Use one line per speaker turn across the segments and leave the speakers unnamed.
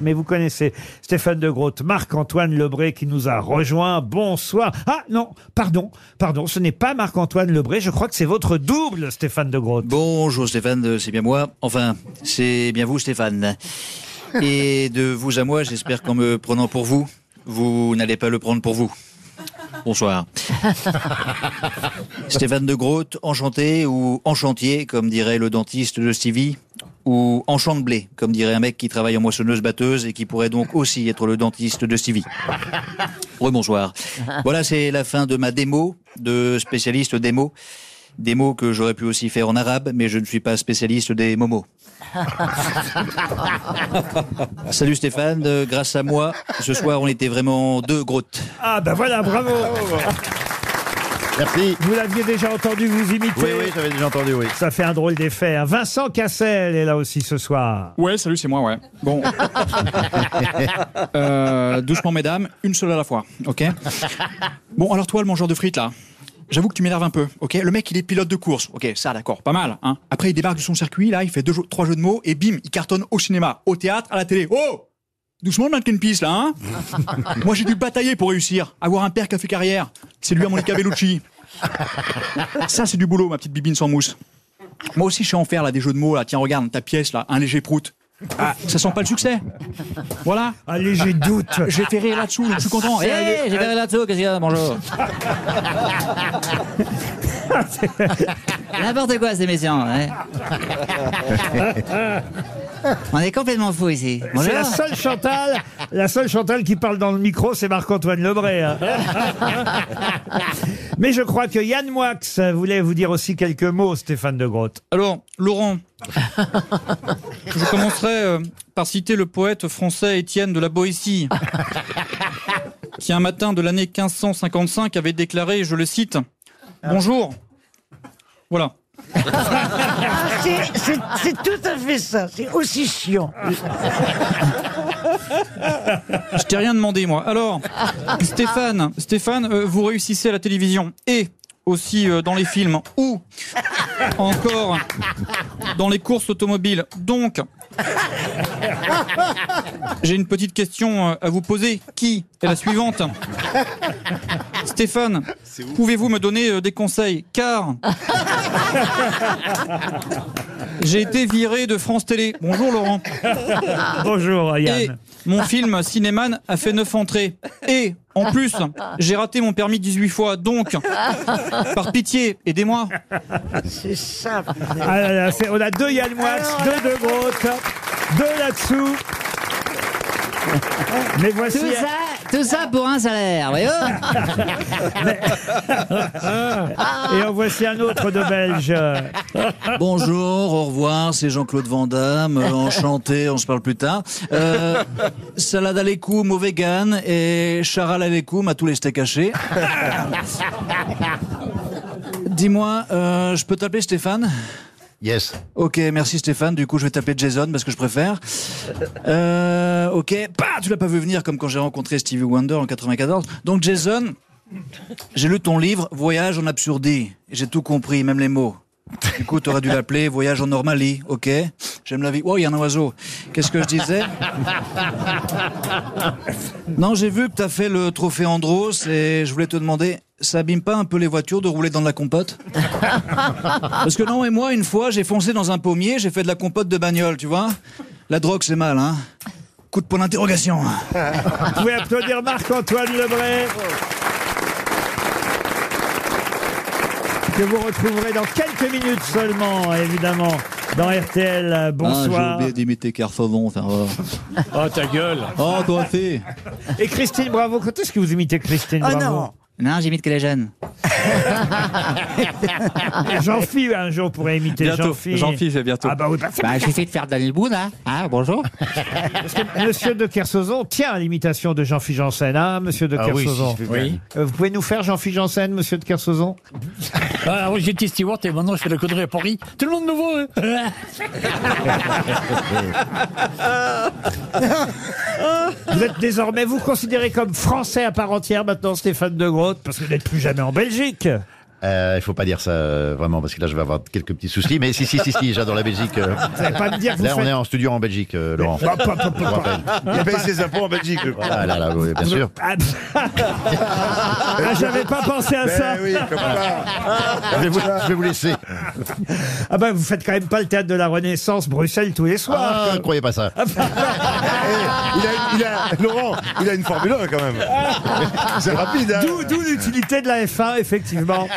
mais vous connaissez Stéphane de Groot, Marc-Antoine Lebré qui nous a rejoint. Bonsoir. Ah non, pardon, pardon, ce n'est pas Marc-Antoine Lebré, je crois que c'est votre double, Stéphane de Groot.
Bonjour Stéphane, c'est bien moi. Enfin, c'est bien vous Stéphane. Et de vous à moi, j'espère qu'en me prenant pour vous, vous n'allez pas le prendre pour vous. Bonsoir. Stéphane de Groot, enchanté ou enchantier, comme dirait le dentiste de Stevie, ou enchant de blé, comme dirait un mec qui travaille en moissonneuse-batteuse et qui pourrait donc aussi être le dentiste de Stevie. Rebonsoir. Voilà, c'est la fin de ma démo de spécialiste démo. Démo que j'aurais pu aussi faire en arabe, mais je ne suis pas spécialiste des momos. Salut Stéphane, grâce à moi, ce soir on était vraiment deux grottes.
Ah ben voilà, bravo.
Merci.
Vous l'aviez déjà entendu vous imiter
Oui, oui, j'avais déjà entendu, oui.
Ça fait un drôle d'effet. hein. Vincent Cassel est là aussi ce soir.
Ouais, salut, c'est moi, ouais. Bon. Euh, doucement, mesdames, une seule à la fois, ok? Bon, alors toi, le mangeur de frites, là, j'avoue que tu m'énerves un peu, ok? Le mec, il est pilote de course, ok, ça, d'accord, pas mal, hein? Après, il débarque de son circuit, là, il fait deux, jeux- trois jeux de mots, et bim, il cartonne au cinéma, au théâtre, à la télé. Oh Doucement, le mannequin pisse, là, hein? Moi, j'ai dû batailler pour réussir. Avoir un père qui a fait carrière. C'est lui à Monica Bellucci. Ça, c'est du boulot, ma petite bibine sans mousse. Moi aussi, je sais en faire, là, des jeux de mots, là. Tiens, regarde, ta pièce, là, un léger prout. Ah, ça sent pas le succès. Voilà.
Un léger doute.
J'ai fait rire là-dessous, je suis content. Eh, j'ai fait rire là-dessous, qu'est-ce qu'il y a Bonjour.
N'importe quoi, ces méchants. ouais. On est complètement fous ici.
C'est
Bonjour.
la seule Chantal, la seule Chantal qui parle dans le micro, c'est Marc-Antoine Lebré. hein. Mais je crois que Yann Moix voulait vous dire aussi quelques mots, Stéphane de Groot.
Alors, Laurent, je commencerai euh, par citer le poète français Étienne de la Boétie, qui un matin de l'année 1555 avait déclaré, je le cite, Bonjour. Voilà.
C'est c'est tout à fait ça, c'est aussi chiant.
Je t'ai rien demandé, moi. Alors, Stéphane, Stéphane, euh, vous réussissez à la télévision et aussi euh, dans les films ou encore dans les courses automobiles. Donc, j'ai une petite question euh, à vous poser. Qui est la suivante? Stéphane, pouvez-vous me donner euh, des conseils? Car j'ai été viré de France Télé. Bonjour Laurent.
Bonjour
Et
Yann.
mon film Cinéman a fait 9 entrées. Et en plus, j'ai raté mon permis 18 fois. Donc, par pitié, aidez-moi.
C'est ça.
Ah là là, c'est- on a deux Yann Moix, deux de Groot, deux là-dessous. Mais voici.
Tout ça, tout ça pour un salaire, voyez
Et en voici un autre de Belge.
Bonjour, au revoir, c'est Jean-Claude Van Damme, euh, enchanté, on se parle plus tard. Euh, salade aleikoum au vegan et charal aleikoum à tous les steaks hachés. Dis-moi, euh, je peux t'appeler Stéphane?
Yes.
Ok, merci Stéphane. Du coup, je vais t'appeler Jason parce que je préfère. Euh, ok, bah, tu l'as pas vu venir comme quand j'ai rencontré Stevie Wonder en 94. Donc Jason, j'ai lu ton livre Voyage en absurdie. Et J'ai tout compris, même les mots. Du coup, t'aurais dû l'appeler Voyage en Normalie, ok J'aime la vie. Oh, il y a un oiseau. Qu'est-ce que je disais? Non, j'ai vu que t'as fait le trophée Andros et je voulais te demander, ça abîme pas un peu les voitures de rouler dans de la compote? Parce que non, et moi, une fois, j'ai foncé dans un pommier, j'ai fait de la compote de bagnole, tu vois La drogue, c'est mal, hein Coup de point d'interrogation.
Vous pouvez applaudir Marc-Antoine Lebray. Que vous retrouverez dans quelques minutes seulement, évidemment, dans RTL.
Ah,
Bonsoir.
j'ai oublié d'imiter Carfavon, enfin voilà.
Oh, ta gueule
Oh, toi, fille
Et Christine Bravo, quand est-ce que vous imitez Christine
Oh
Bravo?
non
Non, j'imite que les jeunes.
Jean-Phi, un jour, pourrait imiter
Bientôt,
Jean-Phi.
Jean-Phi, c'est bientôt.
Ah bah oui, bah,
Bah, suffit de faire Daniel Boone, hein. Ah, bonjour.
parce que Monsieur de Kersauzon tient à l'imitation de Jean-Philippe Janssen, hein, Monsieur de
Ah oui,
Kersauzon.
si je fais bien.
Oui.
Euh, Vous pouvez nous faire Jean-Philippe Janssen, Monsieur de Kersauzon?
Ah, oui, j'étais steward et maintenant je fais la connerie à Paris. Tout le monde me voit. hein.
Vous êtes désormais, vous considérez comme français à part entière maintenant, Stéphane de Groot, parce que vous n'êtes plus jamais en Belgique.
Euh, Il faut pas dire ça euh, vraiment parce que là je vais avoir quelques petits soucis. Mais si si si si, j'adore la Belgique. euh.
Vous pas me dire que vous
Là on
faites...
est en studio en Belgique, euh, Laurent.
Bah, bah, bah,
Je vous rappelle.
Il paye ses impôts en Belgique, je crois.
Ah là là, oui, bien sûr.
Ah, ah, j'avais pas pensé à ça.
Ben oui, comme ça.
Je vais vous, je vais vous laisser.
Ah bah vous faites quand même pas le théâtre de la Renaissance Bruxelles tous les soirs.
Ah, ne croyez pas ça.
Eh, il, a, il a, Laurent, il a une Formule 1 quand même. C'est rapide, hein
D'où, d'où l'utilité de la F1, effectivement.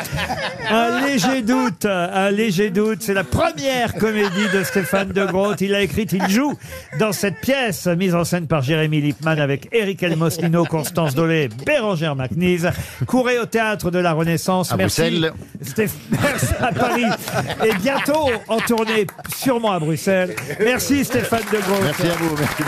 Un léger doute, un léger doute. C'est la première comédie de Stéphane de Groot. Il l'a écrite, il joue dans cette pièce mise en scène par Jérémy Lippmann avec Eric Elmoslino, Constance Dolé, Bérangère McNeese. Courez au théâtre de la Renaissance.
À
Merci.
Bruxelles.
Stéph- Merci à Paris. Et bientôt en tournée, sûrement à Bruxelles. Merci Stéphane de Groot.
Merci à vous. Merci.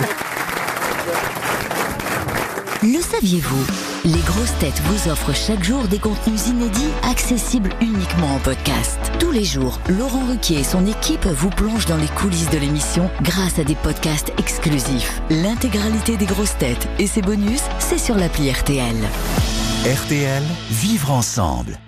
Le saviez-vous Les grosses têtes vous offrent chaque jour des contenus inédits accessibles uniquement en podcast. Tous les jours, Laurent Ruquier et son équipe vous plongent dans les coulisses de l'émission grâce à des podcasts exclusifs. L'intégralité des grosses têtes et ses bonus, c'est sur l'appli RTL.
RTL, vivre ensemble.